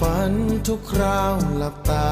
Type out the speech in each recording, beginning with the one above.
ฝันทุกคราวหลับตา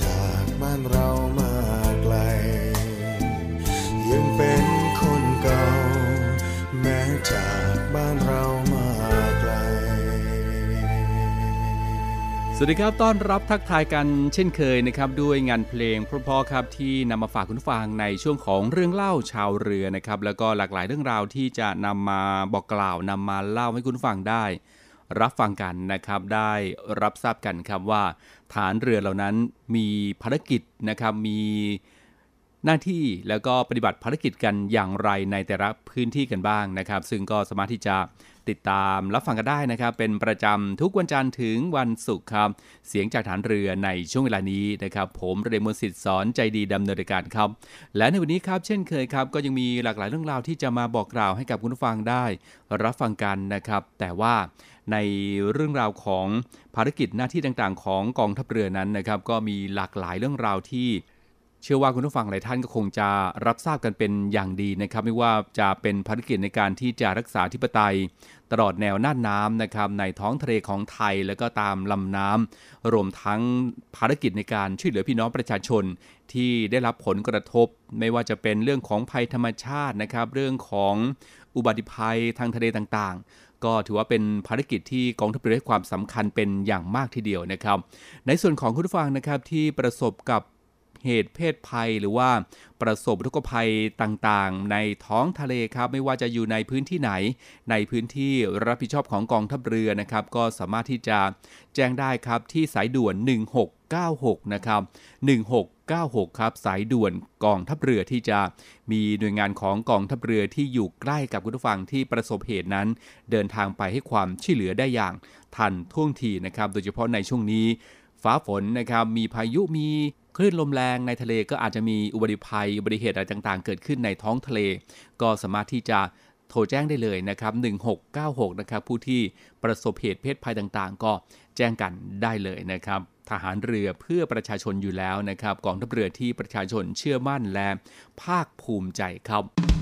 จากบ้านเรามาไกล ยังเป็นคนเก่า แม้จากบ้านเรามาไกล สวัสดีครับต้อนรับทักทายกันเช่นเคยนะครับ ด้วยงานเพลงพราะๆครับที่นำมาฝากคุณฟังในช่วงของเรื่องเล่าชาวเรือนะครับ แล้วก็หลากหลายเรื่องราวที่จะนำมาบอกกล่าวนำมาเล่าให้คุณฟังได้ รับฟังกันนะครับ ได้รับทราบกันครับว่า ฐานเรือเหล่านั้นมีภารกิจนะครับมีหน้าที่แล้วก็ปฏิบัติภารกิจกันอย่างไรในแต่ละพื้นที่กันบ้างนะครับ ซึ่งก็สามารถที่จะติดตามรับฟังกันได้นะครับ เป็นประจำทุกวันจันทร์ถึงวันศุกร์ครับ เสียงจากฐานเรือในช่วงเวลานี้นะครับ ผมเรมนสิทธิ์สอนใจดีดำเนินการครับ และในวันนี้ครับ เช่นเคยครับ ก็ยังมีหลากหลายเรื่องราวที่จะมาบอกกล่าวให้กับคุณผู้ฟังได้ รับฟังกันนะครับ แต่ว่า ในเรื่องราวของภารกิจหน้าที่ต่างๆ ของกองทัพเรือนั้นนะครับ ก็มีหลากหลายเรื่องราวที่เชื่อว่าคุณผู้ฟังหลายท่านก็คงจะรับทราบกันเป็นอย่างดีนะครับ ไม่ว่าจะเป็นภารกิจในการที่จะรักษาธิปไตย ตลอดแนวน่านน้ำนะครับในท้องทะเลของไทยแล้วก็ตามลำน้ำรวมทั้งภารกิจในการช่วยเหลือพี่น้องประชาชนที่ได้รับผลกระทบ ไม่ว่าจะเป็นเรื่องของภัยธรรมชาตินะครับ เรื่องของอุบัติภัยทางทะเลต่างๆ ก็ถือว่าเป็นภารกิจที่กองทัพเรือให้ความสำคัญเป็นอย่างมากทีเดียวนะครับ ในส่วนของคุณผู้ฟังนะครับที่ประสบกับเหตุเพศภัยหรือว่าประสบอุกภัยต่างๆ ในท้องทะเลครับ ไม่ว่าจะอยู่ในพื้นที่ไหน ในพื้นที่รับผิดชอบของกองทัพเรือนะครับ ก็สามารถที่จะแจ้งได้ครับที่สายด่วน 1696 นะครับ 1696 ครับ สายด่วนกองทัพเรือที่จะมีหน่วยงานของกองทัพเรือที่อยู่ใกล้กับคุณผู้ฟังที่ประสบเหตุนั้น เดินทางไปให้ความช่วยเหลือได้อย่างทันท่วงทีนะครับ โดยเฉพาะในช่วงนี้ ฟ้าฝนนะครับมีพายุมีคลื่นลมแรงในทะเลก็อาจจะมีอุบัติภัยอุบัติเหตุอะไรต่างๆ เกิดขึ้นในท้องทะเล ก็สามารถที่จะโทรแจ้งได้เลยนะครับ 1696 นะครับ ผู้ที่ประสบเหตุเพศภัยต่างๆ ก็แจ้งกันได้เลยนะครับ ทหารเรือเพื่อประชาชนอยู่แล้วนะครับกองทัพเรือที่ประชาชนเชื่อมั่นและภาคภูมิใจครับ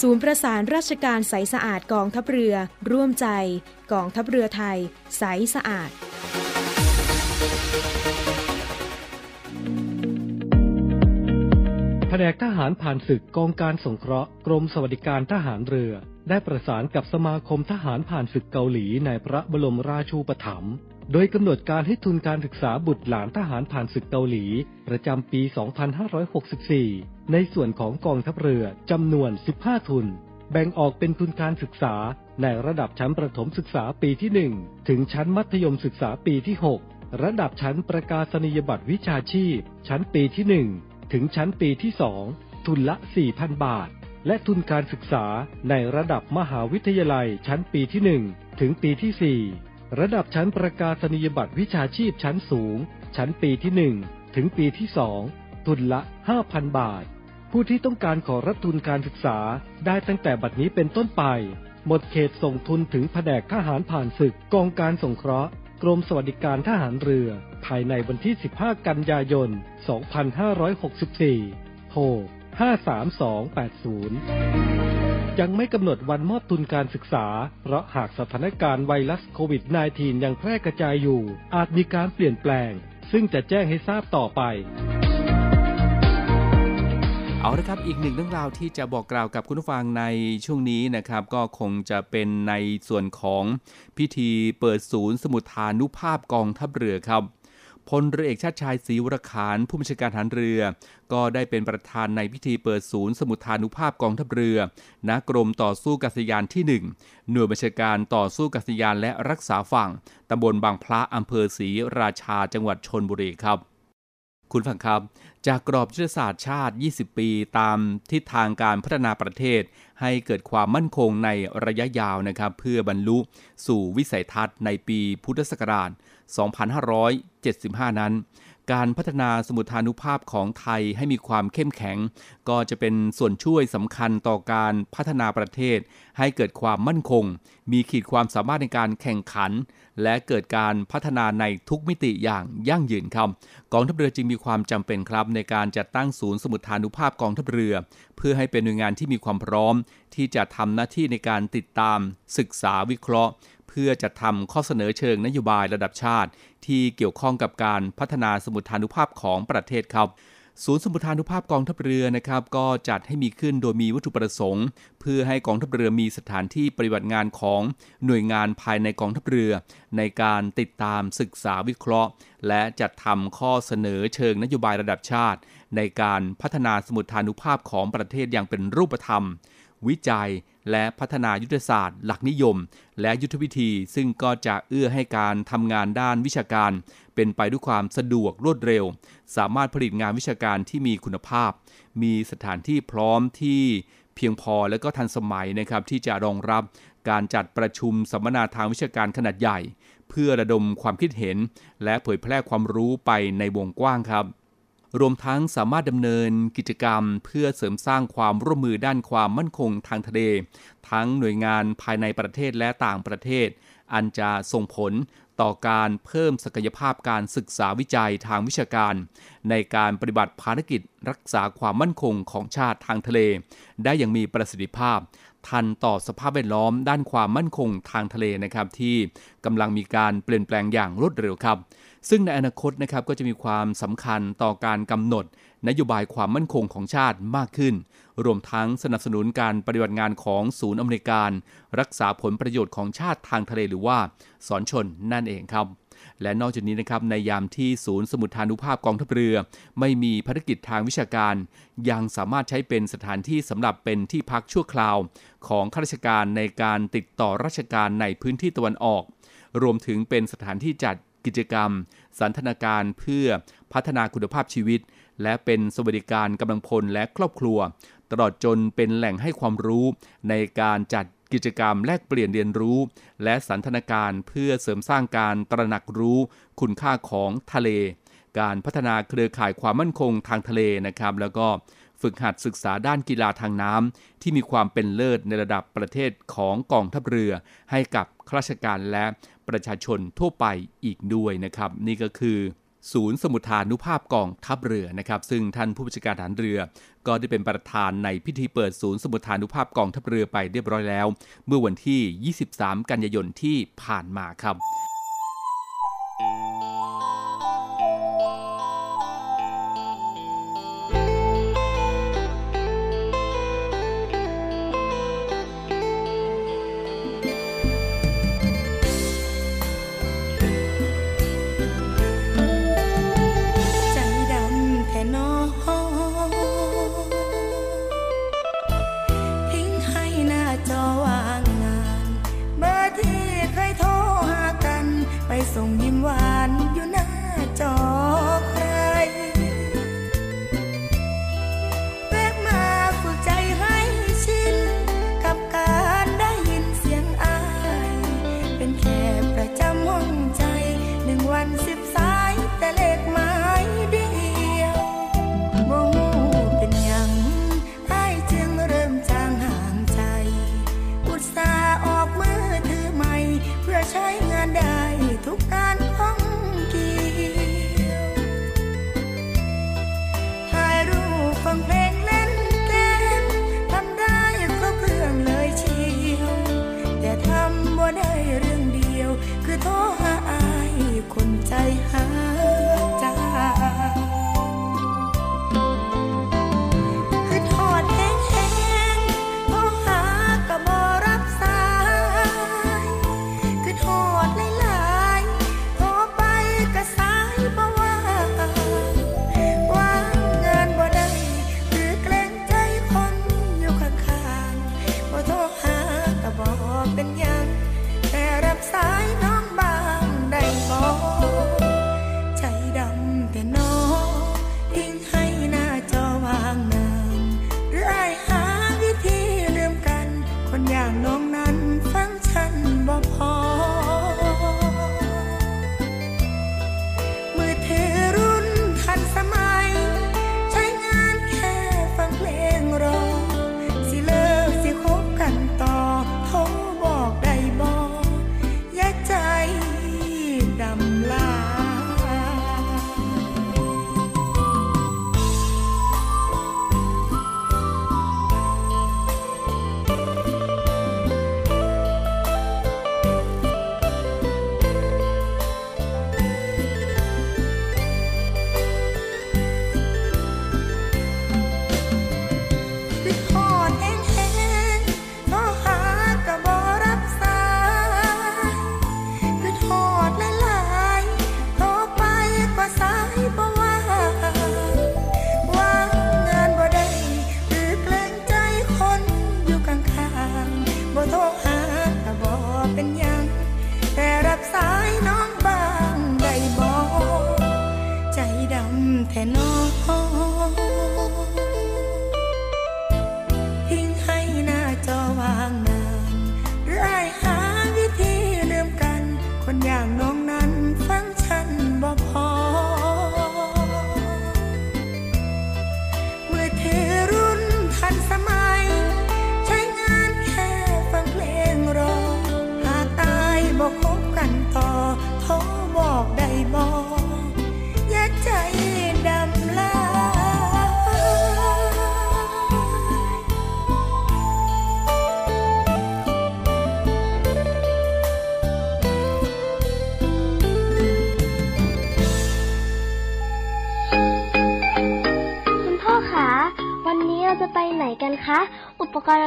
ศูนย์ประสานราชการใสสะอาดกองทัพเรือ ร่วมใจกองทัพเรือไทย ใสสะอาด แผนกทหารผ่านศึกกองการสงเคราะห์กรมสวัสดิการทหารเรือ ได้ประสานกับสมาคมทหารผ่านศึกเกาหลีในพระบรมราชูปถัมภ์โดยกำหนดการให้ทุนการศึกษาบุตรหลานทหารผ่านศึกเกาหลี ประจำปี 2564 ในส่วนของกองทัพเรือจำนวน 15 ทุน แบ่งออกเป็นทุนการศึกษาในระดับชั้นประถมศึกษาปีที่ 1 ถึงชั้นมัธยมศึกษาปีที่ 6 ระดับชั้นประกาศนียบัตรวิชาชีพ ชั้นปีที่ 1 ถึงชั้นปีที่ 2 ทุนละ 4,000 บาท และทุนการศึกษาในระดับมหาวิทยาลัยชั้นปีที่ 1 ถึงปีที่ 4 ระดับชั้นประกาศนียบัตรวิชาชีพชั้นสูง ชั้นปีที่ 1 ถึงปีที่ 2 ทุนละ 5,000 บาท ผู้ที่ต้องการขอรับทุนการศึกษาได้ตั้งแต่บัดนี้เป็นต้นไป หมดเขตส่งทุนถึงแผนกทหารผ่านศึกกองการสงเคราะห์ กรมสวัสดิการทหารเรือ ภายในวันที่ 15 กันยายน 2564 โทร 53280 ยังไม่กำหนดวันมอบทุนการศึกษา เพราะหากสถานการณ์ไวรัสโควิด -19 ยังแพร่กระจายอยู่ อาจมีการเปลี่ยนแปลง ซึ่งจะแจ้งให้ทราบต่อไป เอาละครับ อีกหนึ่งเรื่องราวที่จะบอกกล่าวกับคุณผู้ฟังในช่วงนี้นะครับ ก็คงจะเป็นในส่วนของพิธีเปิดศูนย์สมุทฐานุภาพกองทัพเรือครับพลเรือเอกชาติชายศรีวรขานผู้บัญชาการทหารเรือ ก็ได้เป็นประธานในพิธีเปิดศูนย์สมุทฐานุภาพกองทัพเรือณกรมต่อสู้กัษยานที่ 1 หน่วยบัญชาการต่อสู้กัษยานและรักษาฝั่งตำบลบางพระอำเภอศรีราชาจังหวัดชนบุรีครับ คุณฟังครับ จากกรอบยุทธศาสตร์ชาติ 20 ปี ตามทิศทางการพัฒนาประเทศ ให้เกิดความมั่นคงในระยะยาวนะครับ เพื่อบรรลุสู่วิสัยทัศน์ในปีพุทธศักราช 2575 นั้น การพัฒนาสมุทฐานุภาพของไทยให้มีความเข้มแข็ง ก็จะเป็นส่วนช่วยสำคัญต่อการพัฒนาประเทศ ให้เกิดความมั่นคง มีขีดความสามารถในการแข่งขัน และเกิดการพัฒนาในทุกมิติอย่างยั่งยืนครับกองทัพเรือจึงมีความจำเป็นครับในการจัดตั้งศูนย์สมุทฐานุภาพกองทัพเรือ เพื่อให้เป็นหน่วยงานที่มีความพร้อม ที่จะทำหน้าที่ในการติดตาม ศึกษาวิเคราะห์ พื่อจะทำข้อเสนอเชิงนโยบายระดับชาติ ที่เกี่ยวข้องกับการพัฒนาสมุทฐานุภาพของประเทศครับศูนย์สมุทฐานุภาพกองทัพเรือนะครับ ก็จัดให้มีขึ้นโดยมีวัตถุประสงค์ เพื่อให้กองทัพเรือมีสถานที่ปฏิบัติงานของหน่วยงานภายในกองทัพเรือ ในการติดตามศึกษาวิเคราะห์ และจัดทำข้อเสนอเชิงนโยบายระดับชาติ ในการพัฒนาสมุทฐานุภาพของประเทศอย่างเป็นรูปธรรม วิจัย และพัฒนายุทธศาสตร์ หลักนิยม และยุทธวิธี ซึ่งก็จะเอื้อให้การทำงานด้านวิชาการ เป็นไปด้วยความสะดวกรวดเร็ว สามารถผลิตงานวิชาการที่มีคุณภาพ มีสถานที่พร้อมที่เพียงพอและก็ทันสมัยนะครับที่จะรองรับการจัดประชุมสัมมนาทางวิชาการขนาดใหญ่ เพื่อระดมความคิดเห็น และเผยแพร่ความรู้ไปในวงกว้างครับ รวมทั้งสามารถดำเนินกิจกรรม เพื่อเสริมสร้างความร่วมมือด้านความมั่นคงทางทะเล ทั้งหน่วยงานภายในประเทศและต่างประเทศ อันจะส่งผลต่อการเพิ่มศักยภาพการศึกษาวิจัยทางวิชาการ ในการปฏิบัติภารกิจรักษาความมั่นคงของชาติทางทะเล ได้อย่างมีประสิทธิภาพ ทันต่อสภาพแวดล้อมด้านความมั่นคงทางทะเลนะครับที่กำลังมีการเปลี่ยนแปลงอย่างรวดเร็วครับ ซึ่งในอนาคตนะครับก็จะมีความสำคัญต่อการกำหนด นโยบายความมั่นคงของชาติมากขึ้น รวมทั้งสนับสนุนการปฏิบัติงานของศูนย์อเมริการ รักษาผลประโยชน์ของชาติทางทะเลหรือว่าสอนชนนั่นเองครับ และนอกจากนี้นะครับในยามที่ศูนย์สมุทฐานุภาพกองทัพเรือ ไม่มีภารกิจทางวิชาการ ยังสามารถใช้เป็นสถานที่สำหรับเป็นที่พักชั่วคราว ของข้าราชการในการติดต่อราชการในพื้นที่ตะวันออก รวมถึงเป็นสถานที่จัดกิจกรรม สันทนาการเพื่อพัฒนาคุณภาพชีวิต และเป็นสวัสดิการกำลังพลและครอบครัว ตลอดจนเป็นแหล่งให้ความรู้ในการจัด กิจกรรมแลกเปลี่ยนเรียนรู้ และสันทนาการเพื่อเสริมสร้างการตระหนักรู้ คุณค่าของทะเล การพัฒนาเครือข่ายความมั่นคงทางทะเลนะครับ แล้วก็ฝึกหัดศึกษาด้านกีฬาทางน้ำที่มีความเป็นเลิศในระดับประเทศของกองทัพเรือ ให้กับข้าราชการและประชาชนทั่วไปอีกด้วยนะครับ นี่ก็คือ ศูนย์สมุทฐานุภาพกองทัพเรือนะครับ ซึ่งท่านผู้บัญชาการฐานเรือ ก็ได้เป็นประธานในพิธีเปิดศูนย์สมุทฐานุภาพกองทัพเรือไปเรียบร้อยแล้ว เมื่อวันที่ 23 กันยายนที่ผ่านมาครับ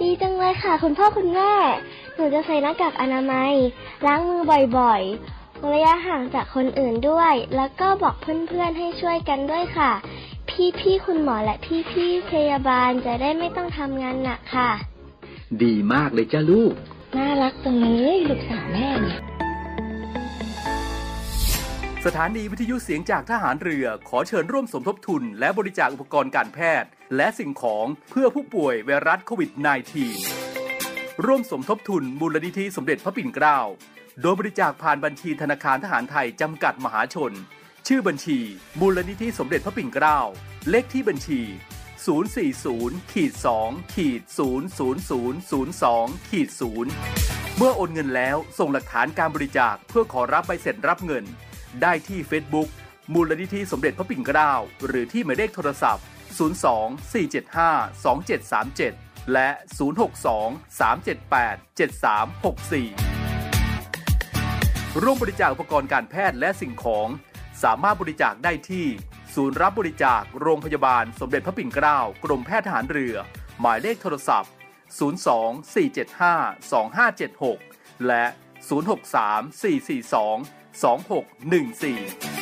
ดีจังเลยค่ะ คุณพ่อคุณแม่ หนูจะใส่หน้ากากอนามัย ล้างมือบ่อยๆเว้นระยะห่างจากคนอื่นด้วย แล้วก็บอกเพื่อนๆให้ช่วยกันด้วยค่ะ พี่ๆคุณหมอและพี่ๆพยาบาลจะได้ไม่ต้องทำงานหนักค่ะ ดีมากเลยจ้าลูก น่ารักจังเลยลูกสาวแม่เนี่ยสถานีวิทยุเสียงจากทหารเรือขอเชิญร่วมสมทบทุน และบริจาคอุปกรณ์การแพทย์ และสิ่งของเพื่อผู้ป่วยไวรัสโควิด -19 ร่วมสมทบทุนมูลนิธิสมเด็จพระปิ่นเกล้า โดยบริจาคผ่านบัญชีธนาคารทหารไทยจำกัดมหาชน ชื่อบัญชี มูลนิธิสมเด็จพระปิ่นเกล้า เลขที่บัญชี 040ขีด2ขีด00002ขีด0เมื่อโอนเงินแล้วส่งหลักฐานการบริจาคเพื่อขอรับใบเสร็จรับเงิน ได้ที่ Facebook มูลนิธิสมเด็จพระปิ่นเกล้า หรือที่หมายเลขโทรศัพท์ 02 475 2737 และ 062 378 7364 ร่วมบริจาคอุปกรณ์การแพทย์และสิ่งของ สามารถบริจาคได้ที่ ศูนย์รับบริจาคโรงพยาบาลสมเด็จพระปิ่นเกล้ากรมแพทย์ทหารเรือ หมายเลขโทรศัพท์ 02 475 2576 และ 063 442 2614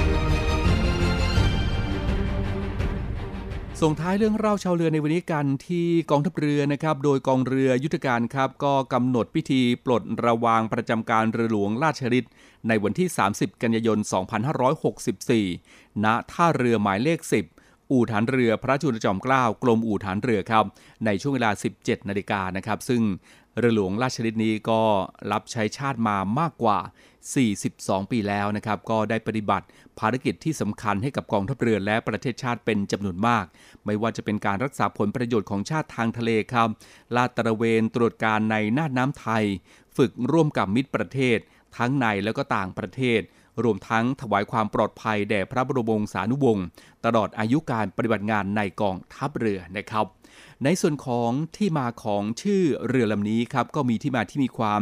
ส่งท้ายเรื่องเล่าชาวเรือในวันนี้กันที่กองทัพเรือนะครับ โดยกองเรือยุทธการครับ ก็กำหนดพิธีปลดระวางประจำการเรือหลวงราชฤทธิ์ในวันที่ 30 กันยายน 2564 ณ ท่าเรือหมายเลข 10 อู่ฐานเรือพระจุลจอมเกล้า กรมอู่ฐานเรือครับ ในช่วงเวลา 17 นาฬิกานะครับ ซึ่ง เรือหลวงราชริตนี้ก็รับใช้ชาติมามากกว่า 42 ปีแล้วนะครับ ก็ได้ปฏิบัติภารกิจที่สำคัญให้กับกองทัพเรือและประเทศชาติเป็นจำนวนมาก ไม่ว่าจะเป็นการรักษาผลประโยชน์ของชาติทางทะเลครับ ลาดตระเวนตรวจการในน่านน้ำไทย ฝึกร่วมกับมิตรประเทศ ทั้งในและก็ต่างประเทศ รวมทั้งถวายความปลอดภัยแด่พระบรมวงศานุวงศ์ตลอดอายุการปฏิบัติงานในกองทัพเรือนะครับ ในส่วนของที่มาของชื่อเรือลำนี้ครับก็มีที่มาที่มีความ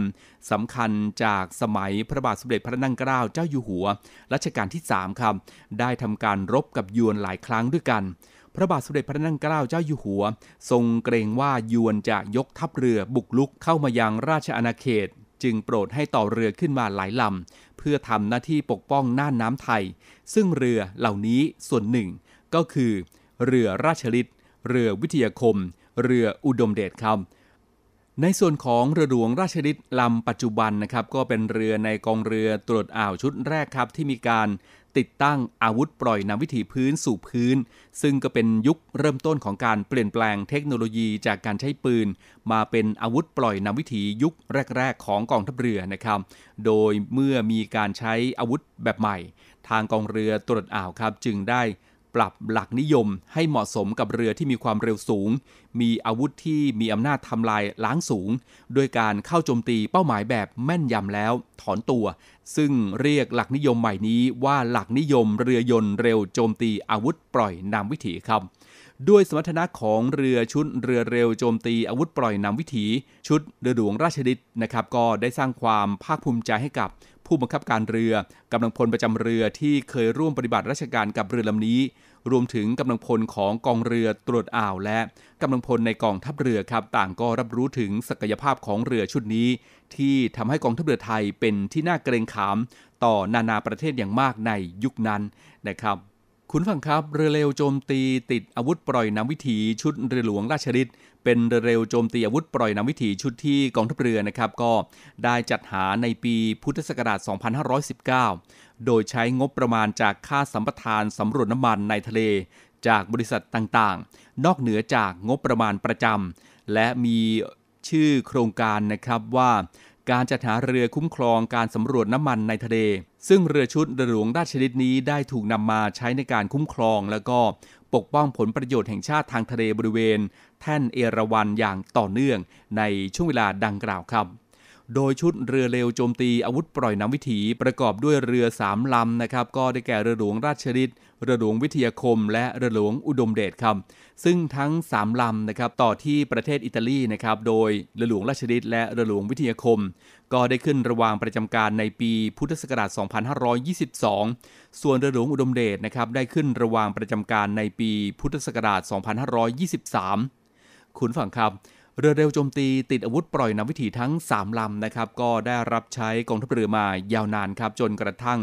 สำคัญจากสมัยพระบาทสมเด็จพระนั่งเกล้าเจ้าอยู่หัวรัชกาลที่3ครับได้ทำการรบกับยวนหลายครั้งด้วยกันพระบาทสมเด็จพระนั่งเกล้าเจ้าอยู่หัว ทรงเกรงว่ายวนจะยกทัพเรือบุกลุกเข้ามายังราชอาณาเขต จึงโปรดให้ต่อเรือขึ้นมาหลายลำ เพื่อทำหน้าที่ปกป้องน่านน้ำไทย ซึ่งเรือเหล่านี้ส่วนหนึ่งก็คือ เรือราชลิต เรือวิทยาคม เรืออุดมเดชครับในส่วนของเรือหลวงราชลิตลำปัจจุบันนะครับก็เป็นเรือในกองเรือตรวจอ่าวชุดแรกครับที่มีการติดตั้งอาวุธปล่อยนำวิถีพื้นสู่พื้น ซึ่งก็เป็นยุคเริ่มต้นของการเปลี่ยนแปลงเทคโนโลยีจากการใช้ปืน มาเป็นอาวุธปล่อยนำวิถียุคแรก ๆ ของกองทัพเรือนะครับโดยเมื่อมีการใช้อาวุธแบบใหม่ ทางกองเรือตรวจอ่าวครับจึงได้ ปรับหลักนิยมให้เหมาะสมกับเรือที่มีความเร็วสูง มีอาวุธที่มีอำนาจทำลายล้างสูงโดยการเข้าโจมตีเป้าหมายแบบแม่นยำแล้วถอนตัว ซึ่งเรียกหลักนิยมใหม่นี้ว่าหลักนิยมเรือยนต์เร็วโจมตีอาวุธปล่อยนำวิถีครับด้วยสมรรถนะของเรือชุดเรือเร็วโจมตีอาวุธปล่อยนำวิถี ชุดเรือหลวงราชดิตนะครับก็ได้สร้างความภาคภูมิใจให้กับ ผู้บังคับการเรือกำลังพลประจำเรือที่เคยร่วมปฏิบัติราชการกับเรือลำนี้ รวมถึงกำลังพลของกองเรือตรวจอ่าว และกำลังพลในกองทัพเรือครับต่างก็รับรู้ถึงศักยภาพของเรือชุดนี้ ที่ทำให้กองทัพเรือไทยเป็นที่น่าเกรงขาม ต่อนานาประเทศอย่างมากในยุคนั้นนะครับ คุณฟังครับเรือเร็วโจมตีติดอาวุธปล่อยนำวิถีชุดเรือหลวงราชฤทธิ์เป็นเรือเร็วโจมตีอาวุธปล่อยนำวิถีชุดที่กองทัพเรือนะครับก็ได้จัดหาในปีพุทธศักราช 2519 โดยใช้งบประมาณจากค่าสัมปทานสำรวจน้ำมันในทะเลจากบริษัทต่างๆ นอกเหนือจากงบประมาณประจำและมีชื่อโครงการนะครับว่า การจัดหาเรือคุ้มครองการสำรวจน้ำมันในทะเล ซึ่งเรือชุดเรือหลวงราชนิดนี้ได้ถูกนำมาใช้ในการคุ้มครอง แล้วก็ปกป้องผลประโยชน์แห่งชาติทางทะเลบริเวณ แท่นเอราวันอย่างต่อเนื่องในช่วงเวลาดังกล่าวครับ โดยชุดเรือเร็วโจมตีอาวุธปล่อยน้ำวิถีประกอบด้วยเรือสามลำนะครับ ก็ได้แก่เรือหลวงราชฤทธิ์เรือหลวงวิทยาคม และเรือหลวงอุดมเดชครับ ซึ่งทั้ง 3 ลำนะครับต่อที่ประเทศอิตาลีนะครับ โดยเรือหลวงราชฤทธิ์และเรือหลวงวิทยาคม ก็ได้ขึ้นระวางประจำการในปีพุทธศักราช 2522 ส่วนเรือหลวงอุดมเดชนะครับได้ขึ้นระวางประจำการในปีพุทธศักราช 2523 คุณฝั่งครับ เรือเร็วโจมตีติดอาวุธปล่อยนำวิถีทั้ง 3 ลำนะครับ ก็ได้รับใช้กองทัพเรือมายาวนานครับ จนกระทั่ง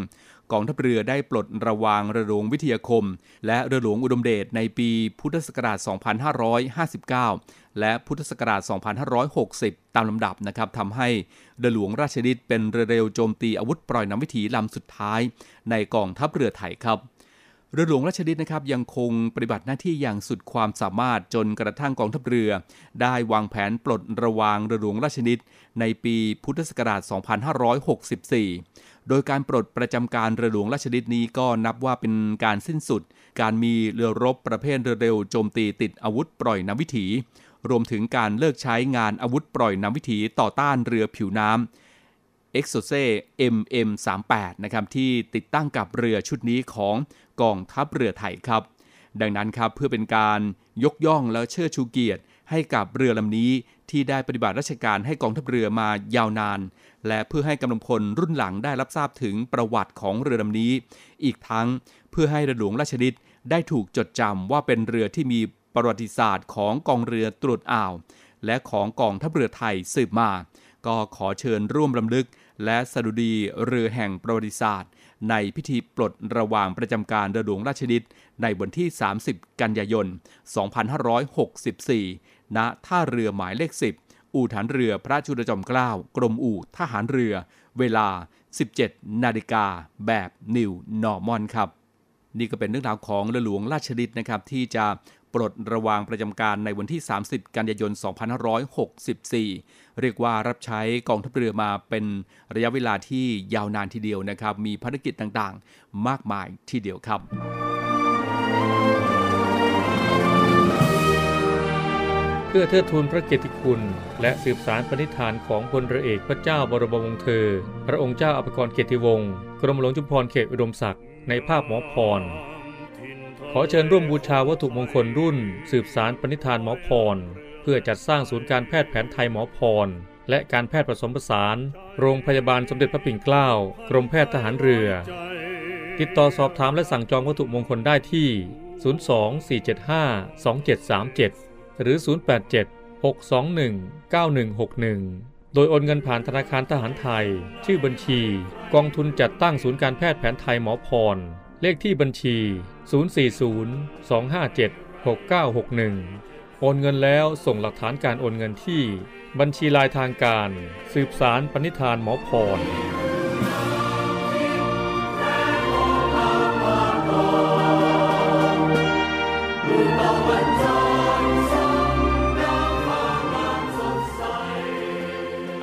กองทัพเรือได้ปลดระวางเรือหลวงวิทยาคม และเรือหลวงอุดมเดชในปีพุทธศักราช 2559 และพุทธศักราช 2560 ตามลำดับนะครับทำให้เรือหลวงราชดิตเป็นเรือเร็วโจมตีอาวุธปล่อยนำวิถีลำสุดท้าย ในกองทัพเรือไทยครับ เรือหลวงราชดิตนะครับยังคงปฏิบัติหน้าที่อย่างสุดความสามารถจนกระทั่งกองทัพเรือ ได้วางแผนปลดระวางเรือหลวงราชดิตในปีพุทธศักราช 2564 โดยการปลดประจำการเรือหลวงราชดิตนี้ก็นับว่าเป็นการสิ้นสุด การมีเรือรบประเภทเรือเร็วโจมตีติดอาวุธปล่อยน้ำวิถี รวมถึงการเลิกใช้งานอาวุธปล่อยน้ำวิถีต่อต้านเรือผิวน้ำเอ็กโซเซ MM38 นะครับที่ติดตั้งกับเรือชุดนี้ของ กองทัพเรือไทยครับ ดังนั้นครับเพื่อเป็นการยกย่องและเชิดชูเกียรติ ให้กับเรือลำนี้ที่ได้ปฏิบัติราชการให้กองทัพเรือมายาวนาน และเพื่อให้กำลังพลรุ่นหลังได้รับทราบถึงประวัติของเรือลำนี้ อีกทั้งเพื่อให้เรือหลวงราชดิตได้ถูกจดจำว่าเป็นเรือที่มีประวัติศาสตร์ของกองเรือตรวจอ่าว และของกองทัพเรือไทยสืบมา ก็ขอเชิญร่วมรำลึก และสดุดีเรือแห่งประวัติศาสตร์ ในพิธีปลดระหว่างประจำการเรือหลวงราชดิตในวันที่ 30 กันยายน 2564 ณ ท่าเรือหมายเลข 10 อู่ฐานเรือพระจุลจอมเกล้า กรมอู่ทหารเรือ เวลา 17 นาฬิกาแบบ new normal ครับ นี่ก็เป็นเรื่องราวของเรือหลวงราชฤทธิ์นะครับที่จะปลดระวางประจำการในวันที่ 30 กันยายน 2564 เรียกว่ารับใช้กองทัพเรือมาเป็นระยะเวลาที่ยาวนานทีเดียวนะครับ มีภารกิจต่างๆ มากมายทีเดียวครับเพื่อเทิดทูนพระเกียรติคุณ และสืบสารปณิธานของพลเรือเอกพระเจ้าบรมวงศ์เธอ พระองค์เจ้าอภิกรเกียรติวงศ์กรมหลวงจุฬาภรณ์เขตอุดมศักดิ์ในภาพหมอพร ขอเชิญร่วมบูชาวัตถุมงคลรุ่น สืบสารปณิธานหมอพร พื่อจัดสร้างศูนย์การแพทย์แผนไทยหมอพร และการแพทย์ผสมผสาน โรงพยาบาลสมเด็จพระปิ่นเกล้า กรมแพทย์ทหารเรือ ติดต่อสอบถามและสั่งจองวัตถุมงคลได้ที่ 024752737 หรือ 087 621 9161โดยโอนเงินผ่านธนาคารทหารไทย ชื่อบัญชี กองทุนจัดตั้งศูนย์การแพทย์แผนไทยหมอพร เลขที่บัญชี 040 257 6961 โอนเงินแล้วส่งหลักฐานการโอนเงินที่ บัญชีลายทางการ สืบสารปณิธานหมอพร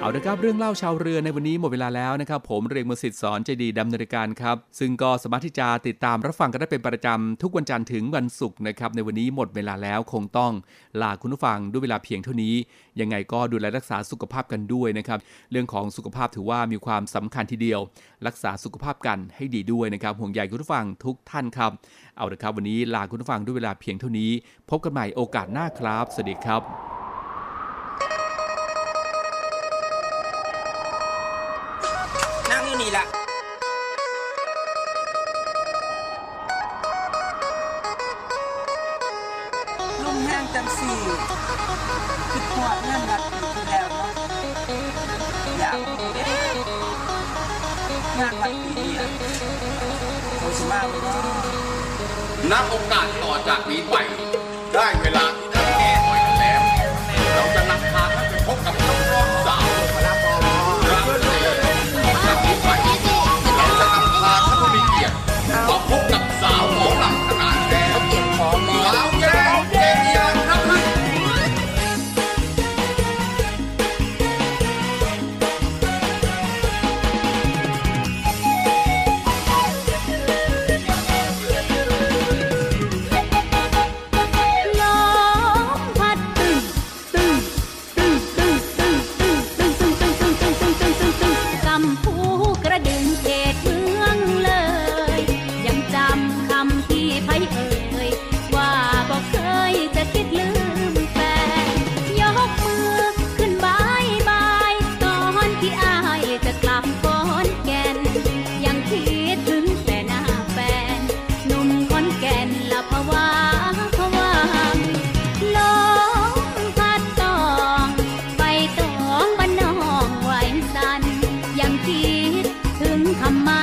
เอาละครับเรื่องเล่าชาวเรือในวันนี้หมดเวลาแล้วนะครับ ผมเรียงมือสิทธิ์สอนใจดีดำเนินการครับ ซึ่งก็สามารถที่จะติดตามรับฟังกันได้เป็นประจำทุกวันจันทร์ถึงวันศุกร์นะครับในวันนี้หมดเวลาแล้วคงต้องลาคุณผู้ฟังด้วยเวลาเพียงเท่านี้ ยังไงก็ดูแลรักษาสุขภาพกันด้วยนะครับเรื่องของสุขภาพถือว่ามีความสำคัญทีเดียว รักษาสุขภาพกันให้ดีด้วยนะครับห่วงใยคุณผู้ฟังทุกท่านครับ เอาละครับวันนี้ลาคุณผู้ฟังด้วยเวลาเพียงเท่านี้ พบกันใหม่โอกาสหน้าครับสวัสดีครับ มีละลุ่มแห้งจังสี่คือหัวเงินวัดแล้วเนาะอยากงานวัดปีนี้อะเขาสิมาบ่เนาะนับโอกาสต่อจากนี้ไป ได้เวลา come on.